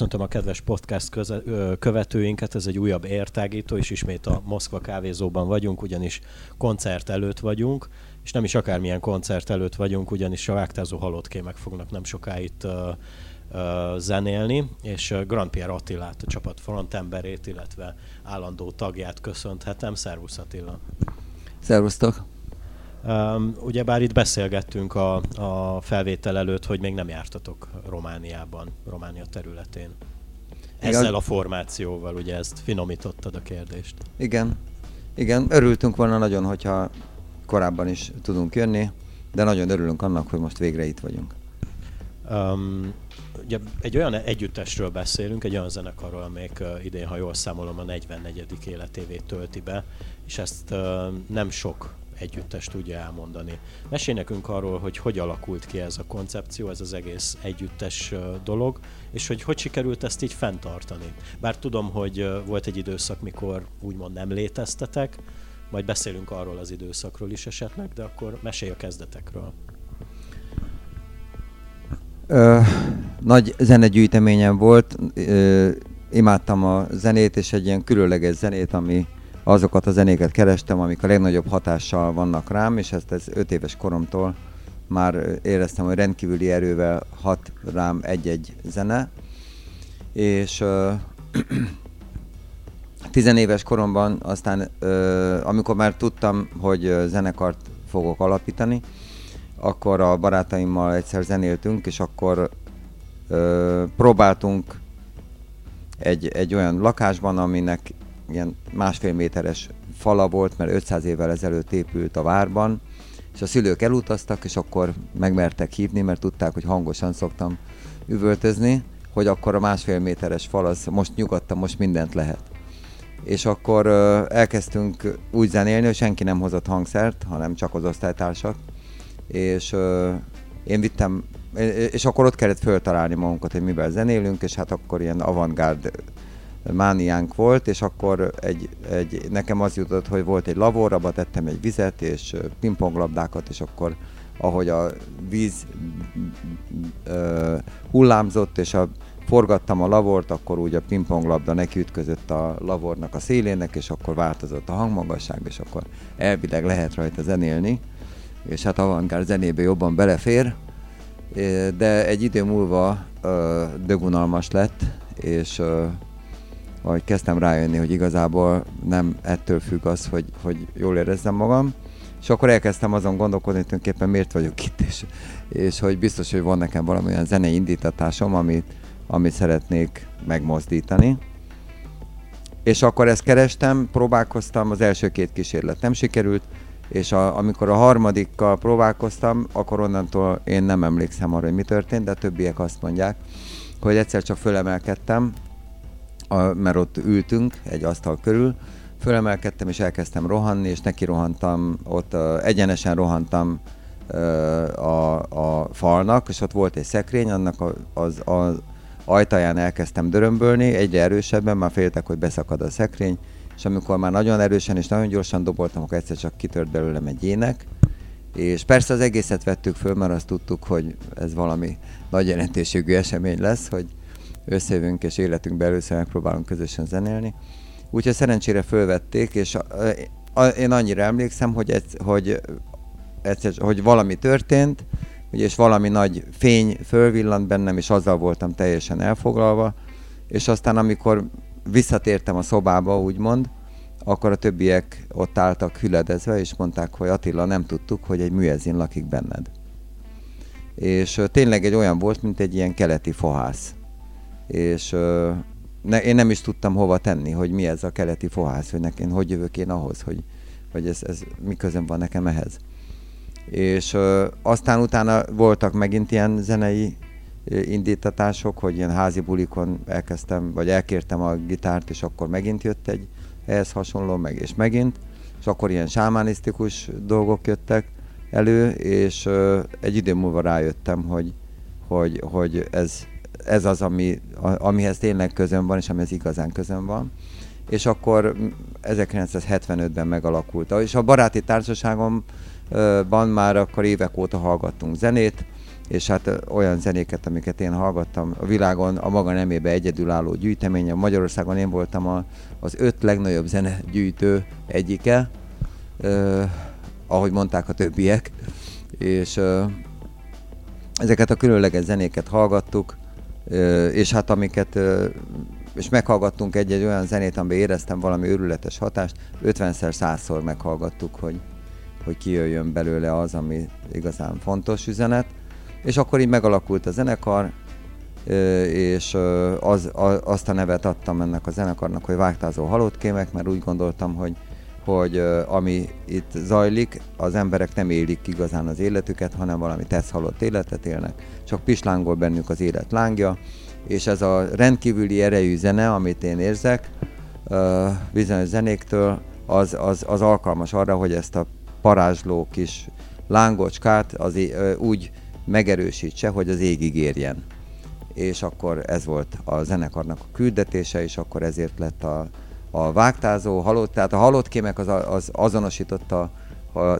Köszöntöm a kedves podcast köze, követőinket, ez egy újabb értágító, és ismét a Moszkva kávézóban vagyunk, ugyanis koncert előtt vagyunk, és nem is akármilyen koncert előtt vagyunk, ugyanis a vágtázó halottkémek fognak nem soká itt ö, ö, zenélni, és Grand Pierre Attilát, a csapat frontemberét, illetve állandó tagját köszönhetem. Szervusz Attila! Szervusztok! Um, ugyebár itt beszélgettünk a, a felvétel előtt, hogy még nem jártatok Romániában, Románia területén. Ezzel a formációval, ugye ezt finomítottad a kérdést. Igen, igen, örültünk volna nagyon, hogyha korábban is tudunk jönni, de nagyon örülünk annak, hogy most végre itt vagyunk. Um, ugye egy olyan együttesről beszélünk, egy olyan zenekarról, amelyik uh, idén, ha jól számolom, a 44. életévét tölti be, és ezt uh, nem sok együttes tudja elmondani. Mesélj nekünk arról, hogy hogy alakult ki ez a koncepció, ez az egész együttes dolog, és hogy hogy sikerült ezt így fenntartani. Bár tudom, hogy volt egy időszak, mikor úgymond nem léteztetek, majd beszélünk arról az időszakról is esetleg, de akkor mesélj a kezdetekről. Ö, nagy zenegyűjteményem volt, ö, imádtam a zenét, és egy ilyen különleges zenét, ami azokat a zenéket kerestem, amik a legnagyobb hatással vannak rám, és ezt ez öt éves koromtól már éreztem, hogy rendkívüli erővel hat rám egy-egy zene, és uh, tizenéves koromban aztán, amikor már tudtam, hogy zenekart fogok alapítani, akkor a barátaimmal egyszer zenéltünk, és akkor próbáltunk egy, egy olyan lakásban, aminek ilyen másfél méteres fala volt, mert 500 évvel ezelőtt épült a várban, és a szülők elutaztak, és akkor megmertek hívni, mert tudták, hogy hangosan szoktam üvöltözni, hogy akkor a másfél méteres fal az most nyugodtan, most mindent lehet. És akkor elkezdtünk úgy zenélni, hogy senki nem hozott hangszert, hanem csak az osztálytársak. És én vittem, és akkor ott kellett föltalálni magunkat, hogy mivel zenélünk, és hát akkor ilyen avantgárd mániánk volt, és akkor egy, egy, nekem az jutott, hogy volt egy lavor, abba tettem egy vizet, és pingponglabdákat, és akkor ahogy a víz ö, hullámzott, és a, forgattam a lavort, akkor úgy a pingponglabda nekiütközött a lavornak a szélének, és akkor változott a hangmagasság, és akkor elvileg lehet rajta zenélni, és hát avantgárd zenébe jobban belefér, de egy idő múlva ö, dögunalmas lett, és ö, vagy kezdtem rájönni, hogy igazából nem ettől függ az, hogy, hogy jól érezzem magam, és akkor elkezdtem azon gondolkodni, hogy tulajdonképpen miért vagyok itt, és, és hogy biztos, hogy van nekem valamilyen zenei indítatásom, amit, amit szeretnék megmozdítani. És akkor ezt kerestem, próbálkoztam, az első két kísérlet nem sikerült, és a, amikor a harmadikkal próbálkoztam, akkor onnantól én nem emlékszem arra, hogy mi történt, de többiek azt mondják, hogy egyszer csak fölemelkedtem, a, mert ott ültünk egy asztal körül, fölemelkedtem és elkezdtem rohanni, és neki rohantam, ott uh, egyenesen rohantam uh, a, a falnak, és ott volt egy szekrény, annak a, az, az ajtaján elkezdtem dörömbölni, egyre erősebben, már féltek, hogy beszakad a szekrény, és amikor már nagyon erősen és nagyon gyorsan doboltam, akkor egyszer csak kitört belőlem egy ének, és persze az egészet vettük föl, mert azt tudtuk, hogy ez valami nagy jelentőségű esemény lesz, hogy összejövünk és életünk először megpróbálunk közösen zenélni. Úgyhogy szerencsére fölvették, és a, a, én annyira emlékszem, hogy, ez, hogy, egyszer, hogy valami történt, és valami nagy fény fölvillant bennem, és azzal voltam teljesen elfoglalva, és aztán amikor visszatértem a szobába, úgymond, akkor a többiek ott álltak hüledezve, és mondták, hogy Attila, nem tudtuk, hogy egy műezin lakik benned. És tényleg egy olyan volt, mint egy ilyen keleti fohász és ne, én nem is tudtam hova tenni, hogy mi ez a keleti fohász, hogy nekem, hogy jövök én ahhoz, hogy, hogy ez, ez mi közöm van nekem ehhez. És ö, aztán utána voltak megint ilyen zenei indítatások, hogy ilyen házi bulikon elkezdtem, vagy elkértem a gitárt, és akkor megint jött egy ehhez hasonló, meg és megint, és akkor ilyen sámánisztikus dolgok jöttek elő, és egy idő múlva rájöttem, hogy, hogy, hogy ez, ez az, ami, amihez tényleg közön van, és amihez igazán közön van. És akkor 1975-ben megalakult. És a baráti társaságomban már akkor évek óta hallgattunk zenét, és hát olyan zenéket, amiket én hallgattam a világon, a maga nemébe egyedülálló gyűjteménye. Magyarországon én voltam a, az öt legnagyobb zenegyűjtő egyike, eh, ahogy mondták a többiek, és eh, ezeket a különleges zenéket hallgattuk, és hát amiket és meghallgattunk egy-egy olyan zenét, amiben éreztem valami őrületes hatást, 50-szer, 100-szor meghallgattuk, hogy, hogy kijöjjön belőle az, ami igazán fontos üzenet. És akkor így megalakult a zenekar, és az, azt a nevet adtam ennek a zenekarnak, hogy Vágtázó halottkémek, mert úgy gondoltam, hogy, hogy ami itt zajlik, az emberek nem élik igazán az életüket, hanem valami tesz halott életet élnek, csak pislángol bennük az élet lángja, és ez a rendkívüli erejű zene, amit én érzek bizonyos zenéktől, az, az, az alkalmas arra, hogy ezt a parázsló kis lángocskát az, úgy megerősítse, hogy az égig érjen. És akkor ez volt a zenekarnak a küldetése, és akkor ezért lett a, a vágtázó, halott, tehát a halott kémek az, az azonosította,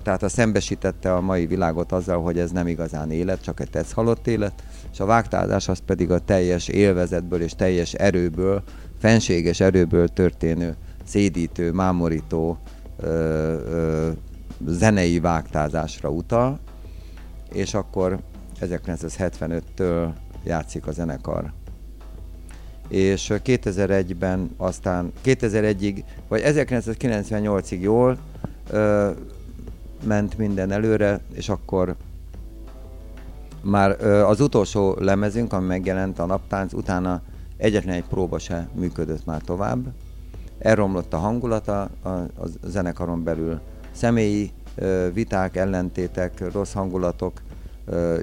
tehát a szembesítette a mai világot azzal, hogy ez nem igazán élet, csak egy tetsz halott élet, és a vágtázás az pedig a teljes élvezetből és teljes erőből, fenséges erőből történő, szédítő, mámorító ö, ö, zenei vágtázásra utal, és akkor 1975-től játszik a zenekar. És 2001-ben aztán 2001-ig, vagy 1998-ig jól ö, ment minden előre, és akkor már ö, az utolsó lemezünk, ami megjelent a naptánc, utána egyetlen egy próba se működött már tovább. Elromlott a hangulata a, a zenekaron belül. Személyi ö, viták, ellentétek, rossz hangulatok,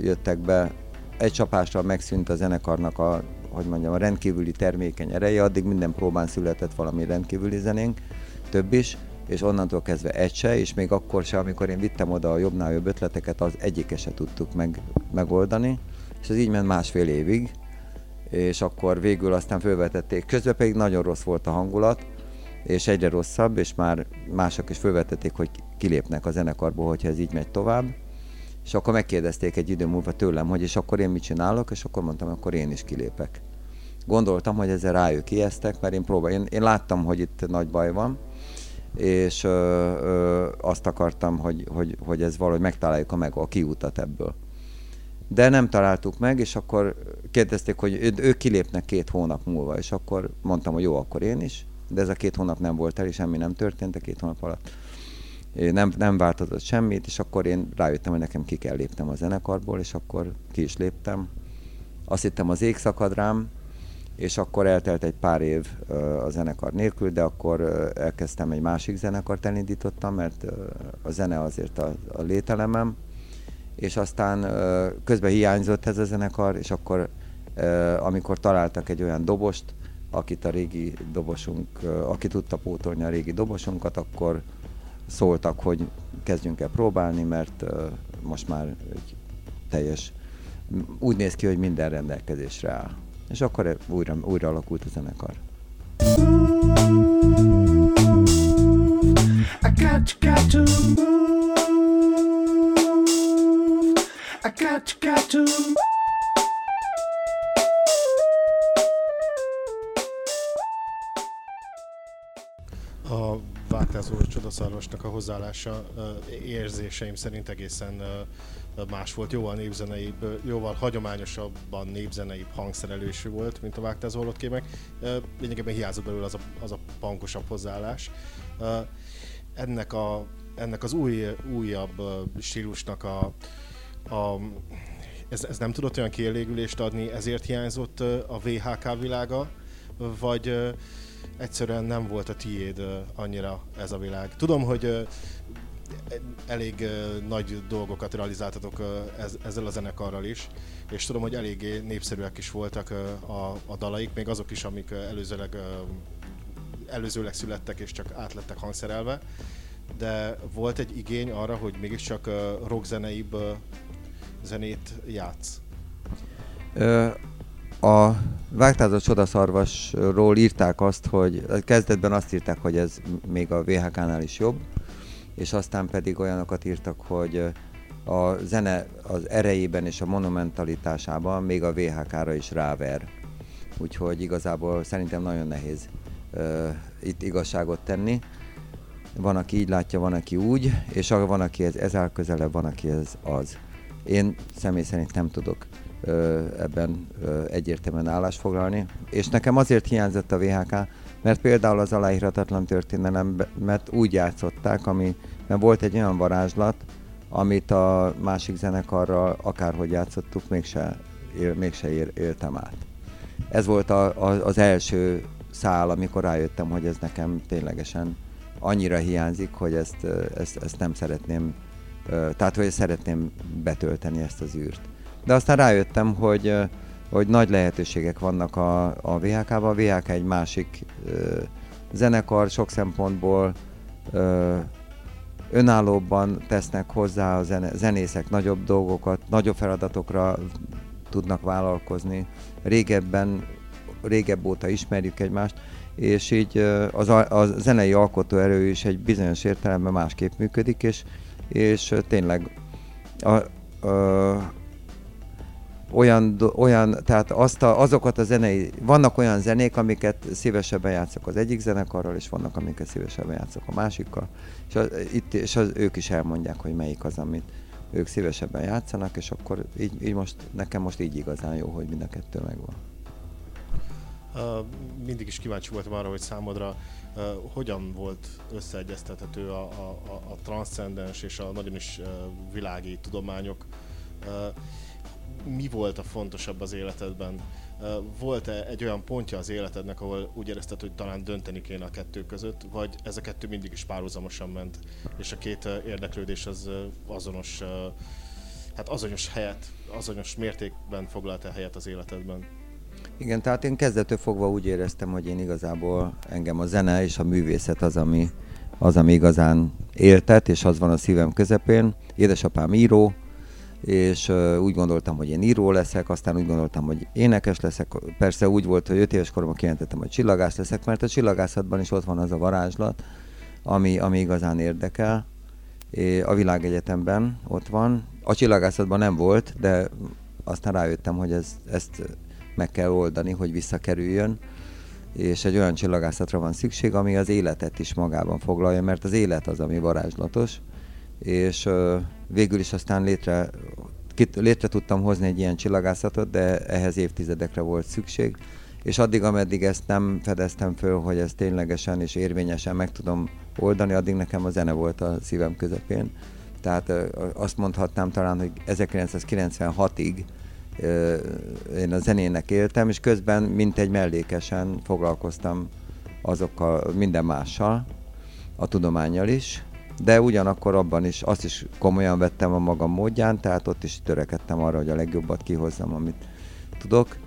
jöttek be. Egy csapással megszűnt a zenekarnak a, hogy mondjam, a rendkívüli termékeny ereje, addig minden próbán született valami rendkívüli zenénk, több is, és onnantól kezdve egy se, és még akkor se, amikor én vittem oda a jobbnál jobb ötleteket, az egyike se tudtuk meg, megoldani, és ez így ment másfél évig, és akkor végül aztán fölvetették. Közben pedig nagyon rossz volt a hangulat, és egyre rosszabb, és már mások is fölvetették, hogy kilépnek a zenekarból, hogyha ez így megy tovább. És akkor megkérdezték egy idő múlva tőlem, hogy és akkor én mit csinálok, és akkor mondtam, akkor én is kilépek. Gondoltam, hogy ezzel rájuk ijesztek, mert én próbál, én, én láttam, hogy itt nagy baj van, és ö, ö, azt akartam, hogy, hogy, hogy ez valahogy megtaláljuk a, meg a kiútat ebből. De nem találtuk meg, és akkor kérdezték, hogy ők kilépnek két hónap múlva, és akkor mondtam, hogy jó, akkor én is, de ez a két hónap nem volt el, és semmi nem történt a két hónap alatt nem, nem változott semmit, és akkor én rájöttem, hogy nekem ki kell léptem a zenekarból, és akkor ki is léptem. Azt hittem az ég szakad rám, és akkor eltelt egy pár év a zenekar nélkül, de akkor elkezdtem egy másik zenekart elindítottam, mert a zene azért a, a lételemem, és aztán közben hiányzott ez a zenekar, és akkor amikor találtak egy olyan dobost, akit a régi dobosunk, aki tudta pótolni a régi dobosunkat, akkor szóltak, hogy kezdjünk el próbálni, mert most már egy teljes, úgy néz ki, hogy minden rendelkezésre áll. És akkor újra, újra alakult a zenekar. I got, got to move. I got, got to move. Változó csodaszarvasnak a hozzáállása érzéseim szerint egészen más volt, jóval népzeneibb, jóval hagyományosabban népzeneibb hangszerelésű volt, mint a vágtázó kémek. Lényegében hiányzott belőle az a, az a pankosabb hozzáállás. Ennek, a, ennek az új, újabb stílusnak a, a ez, ez nem tudott olyan kielégülést adni, ezért hiányzott a VHK világa, vagy egyszerűen nem volt a tiéd annyira ez a világ. Tudom, hogy elég nagy dolgokat realizáltatok ezzel a zenekarral is, és tudom, hogy eléggé népszerűek is voltak a, dalaik, még azok is, amik előzőleg, előzőleg születtek és csak átlettek hangszerelve, de volt egy igény arra, hogy mégiscsak rockzeneibb zenét játsz? A Vágtázott Csodaszarvasról írták azt, hogy kezdetben azt írták, hogy ez még a VHK-nál is jobb, és aztán pedig olyanokat írtak, hogy a zene az erejében és a monumentalitásában még a VHK-ra is ráver. Úgyhogy igazából szerintem nagyon nehéz uh, itt igazságot tenni. Van, aki így látja, van, aki úgy, és van, aki ez, ez áll közelebb, van, aki ez az. Én személy szerint nem tudok ebben egyértelműen állást foglalni, és nekem azért hiányzott a VHK, mert például az aláírhatatlan történelemet úgy játszották, ami, mert volt egy olyan varázslat, amit a másik zenekarral akárhogy játszottuk, mégse, él, mégse ér, éltem át. Ez volt a, a, az első szál, amikor rájöttem, hogy ez nekem ténylegesen annyira hiányzik, hogy ezt, ezt, ezt nem szeretném, tehát hogy szeretném betölteni ezt az űrt. De aztán rájöttem, hogy, hogy nagy lehetőségek vannak a, a VHK-ban. A VHK egy másik zenekar, sok szempontból önállóbban tesznek hozzá a zene, zenészek nagyobb dolgokat, nagyobb feladatokra tudnak vállalkozni. Régebben, régebb óta ismerjük egymást, és így az, a, a zenei alkotóerő is egy bizonyos értelemben másképp működik, és, és tényleg a, a, olyan, olyan tehát azt a, azokat a zenei, vannak olyan zenék, amiket szívesebben játszok az egyik zenekarral, és vannak, amiket szívesebben játszok a másikkal, és, az, itt, és az, ők is elmondják, hogy melyik az, amit ők szívesebben játszanak, és akkor így, így most, nekem most így igazán jó, hogy mind a kettő megvan. Uh, mindig is kíváncsi voltam arra, hogy számodra uh, hogyan volt összeegyeztethető a, a, a, a transzcendens és a nagyon is uh, világi tudományok. Uh, mi volt a fontosabb az életedben? Volt-e egy olyan pontja az életednek, ahol úgy érezted, hogy talán dönteni kéne a kettő között, vagy ez a kettő mindig is párhuzamosan ment, és a két érdeklődés az azonos, hát azonos helyet, azonos mértékben foglalta helyet az életedben? Igen, tehát én kezdetől fogva úgy éreztem, hogy én igazából engem a zene és a művészet az, ami, az, ami igazán éltet, és az van a szívem közepén. Édesapám író, és úgy gondoltam, hogy én író leszek, aztán úgy gondoltam, hogy énekes leszek. Persze úgy volt, hogy 5 éves koromban kijelentettem, hogy csillagász leszek, mert a csillagászatban is ott van az a varázslat, ami, ami igazán érdekel. A világegyetemben ott van. A csillagászatban nem volt, de aztán rájöttem, hogy ez, ezt meg kell oldani, hogy visszakerüljön és egy olyan csillagászatra van szükség, ami az életet is magában foglalja, mert az élet az, ami varázslatos, és végül is aztán létre, létre tudtam hozni egy ilyen csillagászatot, de ehhez évtizedekre volt szükség, és addig, ameddig ezt nem fedeztem föl, hogy ezt ténylegesen és érvényesen meg tudom oldani, addig nekem a zene volt a szívem közepén. Tehát azt mondhatnám talán, hogy 1996-ig én a zenének éltem, és közben mint egy mellékesen foglalkoztam azokkal, minden mással, a tudományjal is, de ugyanakkor abban is, azt is komolyan vettem a magam módján, tehát ott is törekedtem arra, hogy a legjobbat kihozzam, amit tudok,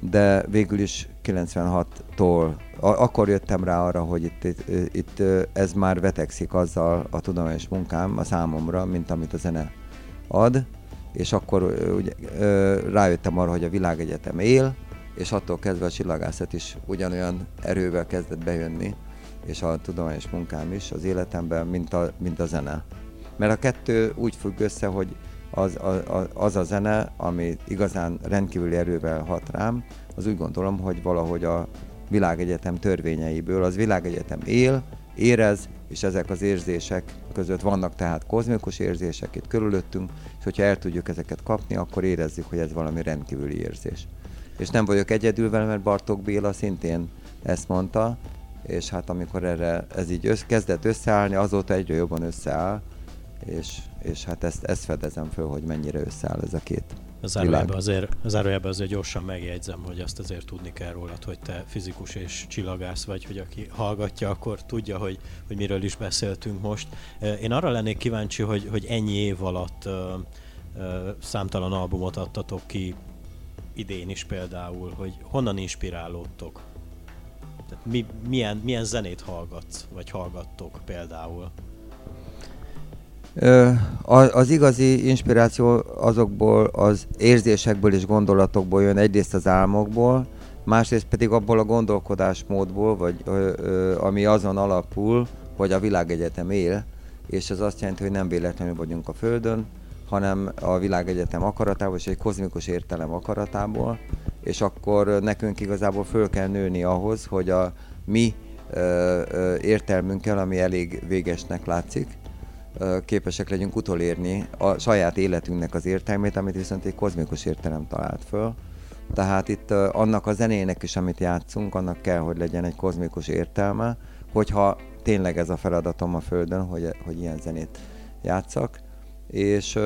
de végül is 96-tól, akkor jöttem rá arra, hogy itt, itt, itt ez már vetekszik azzal a tudományos munkám a számomra, mint amit a zene ad, és akkor ugye, rájöttem arra, hogy a világegyetem él, és attól kezdve a csillagászat is ugyanolyan erővel kezdett bejönni, és a tudományos munkám is az életemben, mint a, mint a zene. Mert a kettő úgy függ össze, hogy az a, az a zene, ami igazán rendkívüli erővel hat rám, az úgy gondolom, hogy valahogy a világegyetem törvényeiből, az világegyetem él, érez, és ezek az érzések között vannak tehát kozmikus érzések itt körülöttünk, és hogyha el tudjuk ezeket kapni, akkor érezzük, hogy ez valami rendkívüli érzés. És nem vagyok egyedül vele, mert Bartók Béla szintén ezt mondta, és hát amikor erre ez így össz, kezdett összeállni, azóta egyre jobban összeáll, és, és hát ezt, ezt fedezem föl, hogy mennyire összeáll ez a két Zárójában azért, zárójában azért gyorsan megjegyzem, hogy azt azért tudni kell rólad, hogy te fizikus és csillagász vagy, hogy aki hallgatja, akkor tudja, hogy, hogy miről is beszéltünk most. Én arra lennék kíváncsi, hogy, hogy ennyi év alatt uh, uh, számtalan albumot adtatok ki, idén is például, hogy honnan inspirálódtok? Tehát mi, milyen, milyen zenét hallgatsz, vagy hallgattok például? Az igazi inspiráció azokból az érzésekből és gondolatokból jön, egyrészt az álmokból, másrészt pedig abból a gondolkodásmódból, vagy ami azon alapul, hogy a világegyetem él, és ez azt jelenti, hogy nem véletlenül vagyunk a Földön, hanem a világegyetem akaratából és egy kozmikus értelem akaratából, és akkor nekünk igazából föl kell nőni ahhoz, hogy a mi értelmünkkel, ami elég végesnek látszik, képesek legyünk utolérni a saját életünknek az értelmét, amit viszont egy kozmikus értelem talált föl. Tehát itt annak a zenének is, amit játszunk, annak kell, hogy legyen egy kozmikus értelme, hogyha tényleg ez a feladatom a Földön, hogy, hogy ilyen zenét játszak, és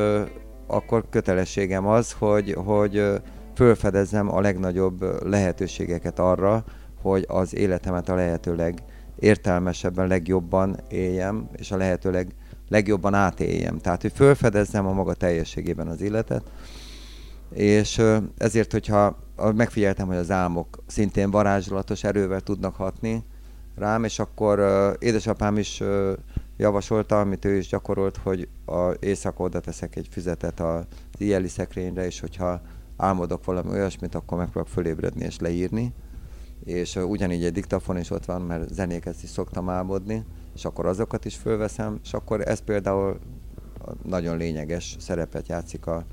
akkor kötelességem az, hogy, hogy fölfedezzem a legnagyobb lehetőségeket arra, hogy az életemet a lehetőleg értelmesebben, legjobban éljem, és a lehetőleg legjobban átéljem. Tehát, hogy fölfedezzem a maga teljességében az életet, és ezért, hogyha megfigyeltem, hogy az álmok szintén varázslatos erővel tudnak hatni rám, és akkor édesapám is javasolta, amit ő is gyakorolt, hogy a éjszaka oda teszek egy füzetet az ijeli szekrényre, és hogyha álmodok valami olyasmit, akkor megpróbálok fölébredni és leírni. És ugyanígy egy diktafon is ott van, mert zenéket is szoktam álmodni és akkor azokat is fölveszem, és akkor ez például nagyon lényeges szerepet játszik a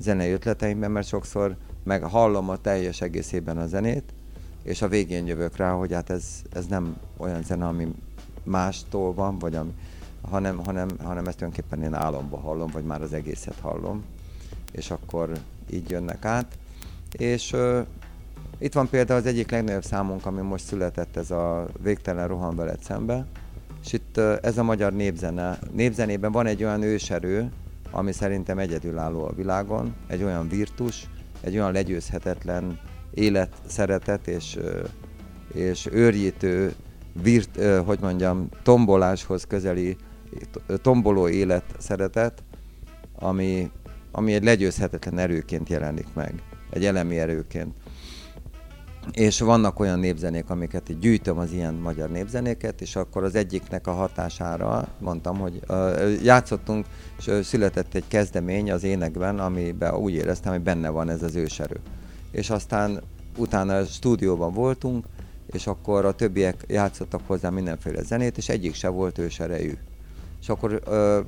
zenei ötleteimben, mert sokszor meg hallom a teljes egészében a zenét, és a végén jövök rá, hogy hát ez, ez nem olyan zene, ami mástól van, vagy ami, hanem, hanem, hanem ezt tulajdonképpen én álomba hallom, vagy már az egészet hallom, és akkor így jönnek át. És uh, itt van például az egyik legnagyobb számunk, ami most született, ez a Végtelen rohan veled szembe, és itt ez a magyar népzene. Népzenében van egy olyan őserő, ami szerintem egyedülálló a világon, egy olyan virtus, egy olyan legyőzhetetlen élet, szeretet és, és őrjítő, virt, hogy mondjam, tomboláshoz közeli, tomboló élet szeretet, ami, ami egy legyőzhetetlen erőként jelenik meg, egy elemi erőként és vannak olyan népzenék, amiket így gyűjtöm az ilyen magyar népzenéket, és akkor az egyiknek a hatására mondtam, hogy uh, játszottunk, és uh, született egy kezdemény az énekben, amiben úgy éreztem, hogy benne van ez az őserő. És aztán utána a stúdióban voltunk, és akkor a többiek játszottak hozzá mindenféle zenét, és egyik se volt őserejű. És akkor uh,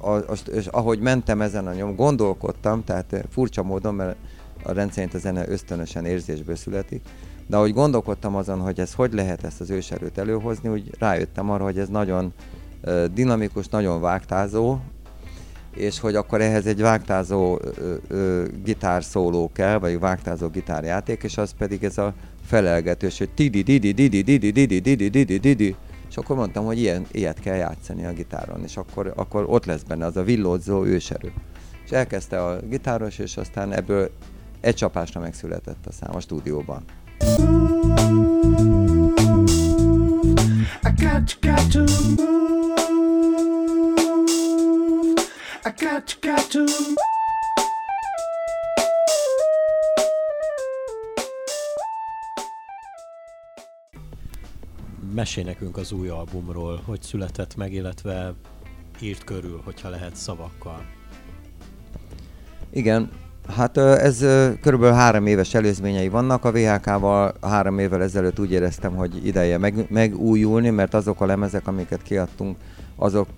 azt, és ahogy mentem ezen a nyom, gondolkodtam, tehát furcsa módon, mert a rendszerint a zene ösztönösen érzésből születik, de ahogy gondolkodtam azon, hogy ez hogy lehet ezt az őserőt előhozni, úgy rájöttem arra, hogy ez nagyon uh, dinamikus, nagyon vágtázó, és hogy akkor ehhez egy vágtázó gitárszóló kell, vagy vágtázó gitárjáték, és az pedig ez a felelgetős, hogy tidi didi didi didi didi didi didi didi és akkor mondtam, hogy ilyen, ilyet kell játszani a gitáron, és akkor, akkor ott lesz benne az a villódzó őserő. És elkezdte a gitáros, és aztán ebből egy csapásra megszületett a szám a stúdióban. I got, got to move. I got, got to Mesélj nekünk az új albumról, hogy született meg, illetve írt körül, hogyha lehet szavakkal. Igen, Hát ez körülbelül három éves előzményei vannak. A VHK-val három évvel ezelőtt úgy éreztem, hogy ideje meg, megújulni, mert azok a lemezek, amiket kiadtunk, azok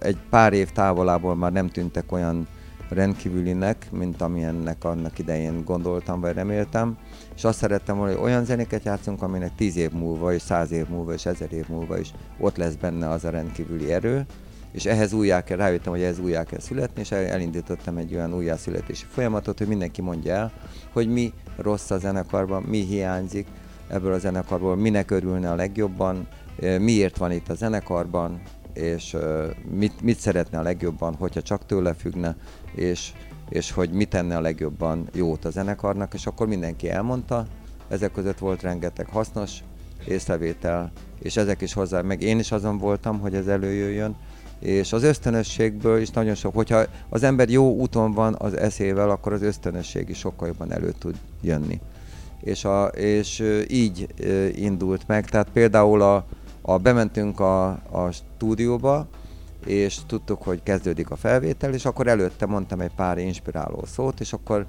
egy pár év távolából már nem tűntek olyan rendkívülinek, mint amilyennek annak idején gondoltam, vagy reméltem. És azt szerettem volna, hogy olyan zenéket játszunk, aminek tíz év múlva, és száz év múlva, és ezer év múlva is ott lesz benne az a rendkívüli erő és ehhez újjá kell, rájöttem, hogy ehhez újjá kell születni, és elindítottam egy olyan újjászületési folyamatot, hogy mindenki mondja el, hogy mi rossz a zenekarban, mi hiányzik ebből a zenekarból, minek örülne a legjobban, miért van itt a zenekarban, és mit, mit szeretne a legjobban, hogyha csak tőle függne, és és hogy mit tenne a legjobban jót a zenekarnak, és akkor mindenki elmondta, ezek között volt rengeteg hasznos észrevétel, és ezek is hozzá, meg én is azon voltam, hogy ez előjöjjön, és az ösztönösségből is nagyon sok, hogyha az ember jó úton van az eszével, akkor az ösztönösség is sokkal jobban elő tud jönni. És, a, és így indult meg, tehát például a, a bementünk a, a stúdióba, és tudtuk, hogy kezdődik a felvétel, és akkor előtte mondtam egy pár inspiráló szót, és akkor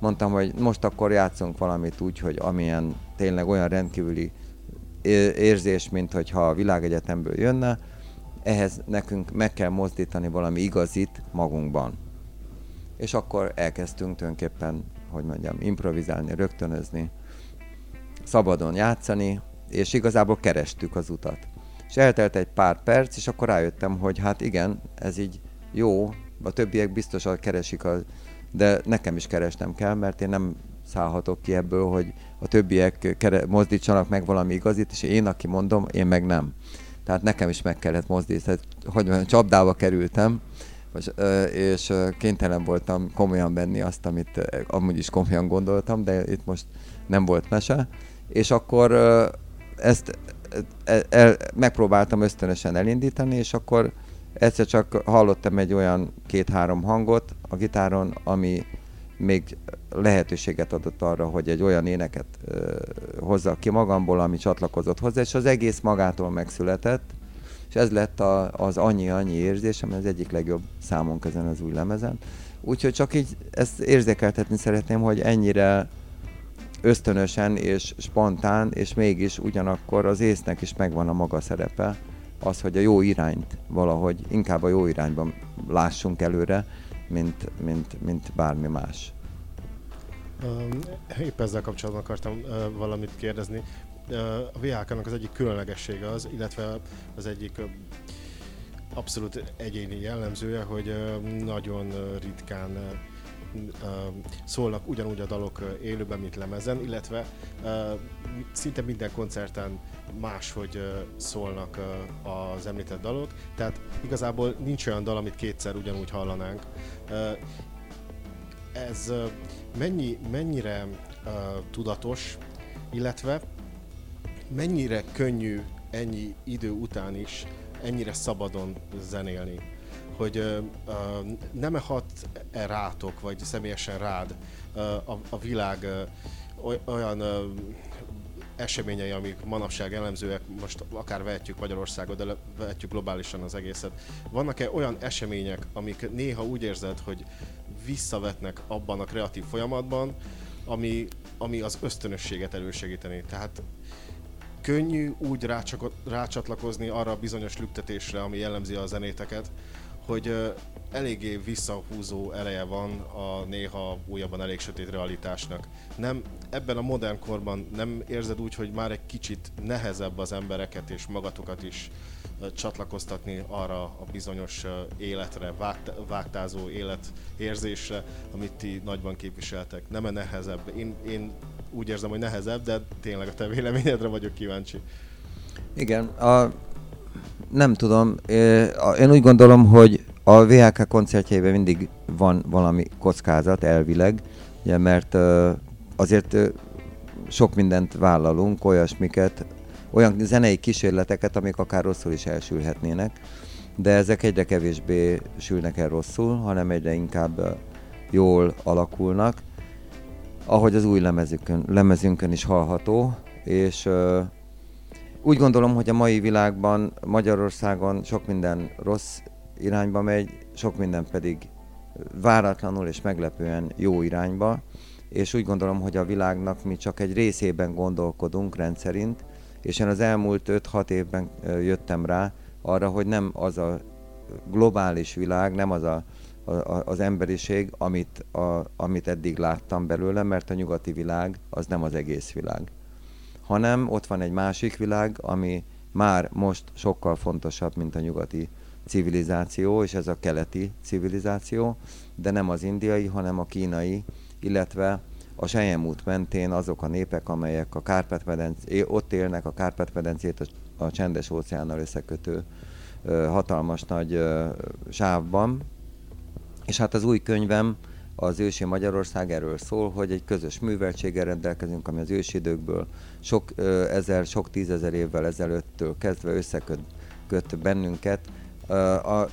mondtam, hogy most akkor játszunk valamit úgy, hogy amilyen tényleg olyan rendkívüli érzés, mint hogyha a világegyetemből jönne, ehhez nekünk meg kell mozdítani valami igazit magunkban. És akkor elkezdtünk tulajdonképpen, hogy mondjam, improvizálni, rögtönözni, szabadon játszani, és igazából kerestük az utat. És eltelt egy pár perc, és akkor rájöttem, hogy hát igen, ez így jó, a többiek biztosan keresik, a, de nekem is keresnem kell, mert én nem szállhatok ki ebből, hogy a többiek kere, mozdítsanak meg valami igazit, és én, aki mondom, én meg nem. Tehát nekem is meg kellett mozdítani, hogy mondjam, csapdába kerültem, és kénytelen voltam komolyan venni azt, amit amúgy is komolyan gondoltam, de itt most nem volt mese. És akkor ezt el, el, megpróbáltam ösztönösen elindítani, és akkor egyszer csak hallottam egy olyan két-három hangot a gitáron, ami még lehetőséget adott arra, hogy egy olyan éneket ö, hozzak ki magamból, ami csatlakozott hozzá, és az egész magától megszületett, és ez lett a, az annyi-annyi érzés, ami az egyik legjobb számunk ezen az új lemezen. Úgyhogy csak így ezt érzékeltetni szeretném, hogy ennyire ösztönösen és spontán, és mégis ugyanakkor az észnek is megvan a maga szerepe, az, hogy a jó irányt valahogy, inkább a jó irányban lássunk előre, mint, mint, mint bármi más. Épp ezzel kapcsolatban akartam valamit kérdezni. A vhk az egyik különlegessége az, illetve az egyik abszolút egyéni jellemzője, hogy nagyon ritkán szólnak ugyanúgy a dalok élőben, mint lemezen, illetve szinte minden koncerten máshogy szólnak az említett dalok, tehát igazából nincs olyan dal, amit kétszer ugyanúgy hallanánk. Ez mennyi, mennyire tudatos, illetve mennyire könnyű ennyi idő után is ennyire szabadon zenélni? Hogy uh, nem hat-e rátok, vagy személyesen rád a, a világ olyan uh, eseményei, amik manapság jellemzőek, most akár vehetjük Magyarországot, de vehetjük globálisan az egészet. Vannak-e olyan események, amik néha úgy érzed, hogy visszavetnek abban a kreatív folyamatban, ami, ami az ösztönösséget elősegíteni? Tehát könnyű úgy rácsatlakozni arra a bizonyos lüktetésre, ami jellemzi a zenéteket, hogy eléggé visszahúzó ereje van a néha újabban elég sötét realitásnak. Nem, ebben a modern korban nem érzed úgy, hogy már egy kicsit nehezebb az embereket és magatokat is csatlakoztatni arra a bizonyos életre, vágt, vágtázó életérzésre, amit ti nagyban képviseltek. Nem-e nehezebb? Én, én úgy érzem, hogy nehezebb, de tényleg a te véleményedre vagyok kíváncsi. Igen, a nem tudom. Én úgy gondolom, hogy a VHK koncertjeiben mindig van valami kockázat elvileg, ugye, mert azért sok mindent vállalunk, olyasmiket, olyan zenei kísérleteket, amik akár rosszul is elsülhetnének, de ezek egyre kevésbé sülnek el rosszul, hanem egyre inkább jól alakulnak, ahogy az új lemezünkön, lemezünkön is hallható, és úgy gondolom, hogy a mai világban Magyarországon sok minden rossz irányba megy, sok minden pedig váratlanul és meglepően jó irányba, és úgy gondolom, hogy a világnak mi csak egy részében gondolkodunk rendszerint, és én az elmúlt 5-6 évben jöttem rá arra, hogy nem az a globális világ, nem az a, a, az emberiség, amit, a, amit eddig láttam belőle, mert a nyugati világ az nem az egész világ hanem ott van egy másik világ, ami már most sokkal fontosabb, mint a nyugati civilizáció, és ez a keleti civilizáció, de nem az indiai, hanem a kínai, illetve a Sejemút mentén azok a népek, amelyek a kárpát ott élnek, a Kárpát-medencét a, a csendes óceánnal összekötő hatalmas nagy sávban. És hát az új könyvem az ősi Magyarország erről szól, hogy egy közös műveltséggel rendelkezünk, ami az ősi időkből sok ö, ezer, sok tízezer évvel ezelőttől kezdve összeköt bennünket. Ö, a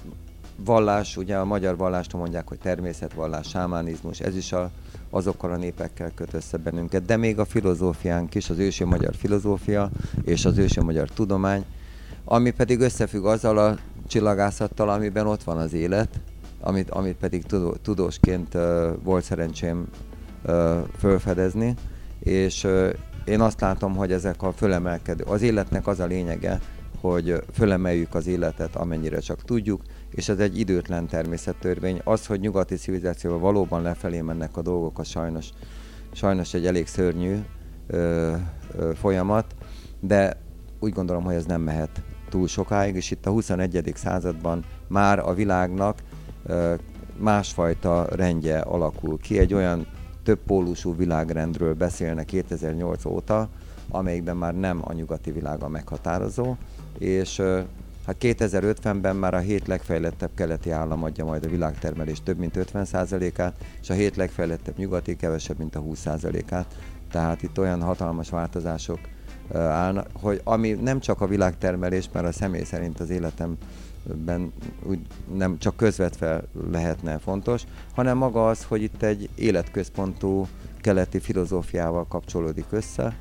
vallás, ugye a magyar vallást mondják, hogy természetvallás, sámánizmus, ez is a, azokkal a népekkel köt össze bennünket, de még a filozófiánk is, az ősi magyar filozófia és az ősi magyar tudomány, ami pedig összefügg azzal a csillagászattal, amiben ott van az élet, amit, amit pedig tudó, tudósként uh, volt szerencsém uh, fölfedezni, és uh, én azt látom, hogy ezek a fölemelkedő, az életnek az a lényege, hogy fölemeljük az életet, amennyire csak tudjuk, és ez egy időtlen természettörvény. Az, hogy nyugati civilizációval valóban lefelé mennek a dolgok, az sajnos, sajnos egy elég szörnyű ö, ö, folyamat, de úgy gondolom, hogy ez nem mehet túl sokáig, és itt a 21. században már a világnak másfajta rendje alakul ki. Egy olyan több pólusú világrendről beszélnek 2008 óta, amelyikben már nem a nyugati világ a meghatározó, és Hát 2050-ben már a hét legfejlettebb keleti állam adja majd a világtermelés több mint 50%-át, és a hét legfejlettebb nyugati kevesebb, mint a 20%-át. Tehát itt olyan hatalmas változások állnak, hogy ami nem csak a világtermelés, mert a személy szerint az életemben úgy nem csak közvetve lehetne fontos, hanem maga az, hogy itt egy életközpontú keleti filozófiával kapcsolódik össze.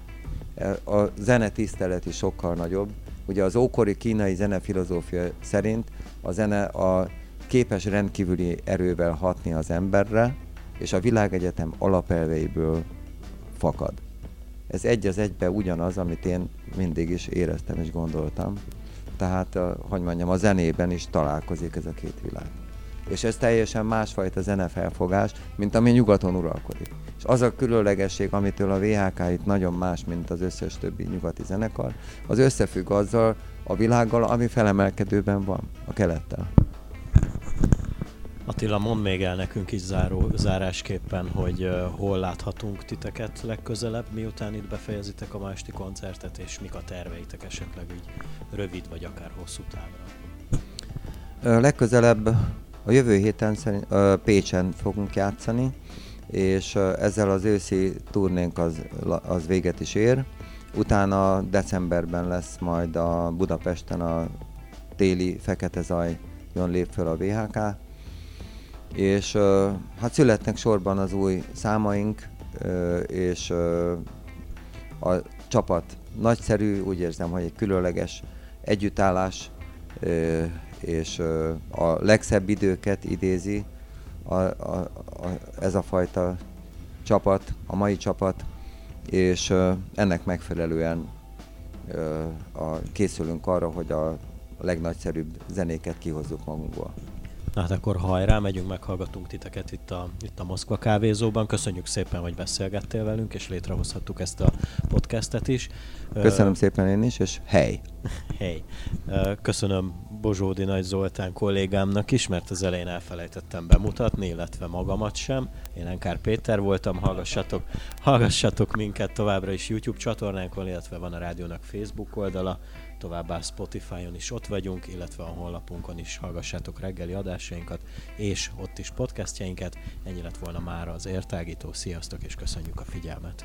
A zene tisztelet is sokkal nagyobb, Ugye az ókori kínai zenefilozófia szerint a zene a képes rendkívüli erővel hatni az emberre, és a világegyetem alapelveiből fakad. Ez egy az egybe ugyanaz, amit én mindig is éreztem és gondoltam. Tehát, hogy mondjam, a zenében is találkozik ez a két világ és ez teljesen másfajta zenefelfogás, mint ami nyugaton uralkodik. És az a különlegesség, amitől a VHK itt nagyon más, mint az összes többi nyugati zenekar, az összefügg azzal a világgal, ami felemelkedőben van, a kelettel. Attila, mondd még el nekünk is záró, zárásképpen, hogy uh, hol láthatunk titeket legközelebb, miután itt befejezitek a másti koncertet, és mik a terveitek esetleg így rövid vagy akár hosszú távra. Uh, legközelebb a jövő héten szerint, uh, Pécsen fogunk játszani, és uh, ezzel az őszi turnénk az, az véget is ér. Utána decemberben lesz majd a Budapesten a téli Fekete Zaj jön lép föl a VHK, és hát születnek sorban az új számaink, és a csapat nagyszerű, úgy érzem, hogy egy különleges együttállás, és a legszebb időket idézi a, a, a, ez a fajta csapat, a mai csapat, és ennek megfelelően készülünk arra, hogy a legnagyszerűbb zenéket kihozzuk magunkból. Na hát akkor hajrá, megyünk, meghallgatunk titeket itt a, itt a Moszkva kávézóban. Köszönjük szépen, hogy beszélgettél velünk, és létrehozhattuk ezt a podcastet is. Köszönöm uh, szépen én is, és hely! Hely! Uh, köszönöm Bozsódi Nagy Zoltán kollégámnak is, mert az elején elfelejtettem bemutatni, illetve magamat sem. Én Enkár Péter voltam, hallgassatok, hallgassatok minket továbbra is YouTube csatornánkon, illetve van a rádiónak Facebook oldala továbbá Spotify-on is ott vagyunk, illetve a honlapunkon is hallgassátok reggeli adásainkat, és ott is podcastjainkat. Ennyi lett volna már az értágító. Sziasztok, és köszönjük a figyelmet!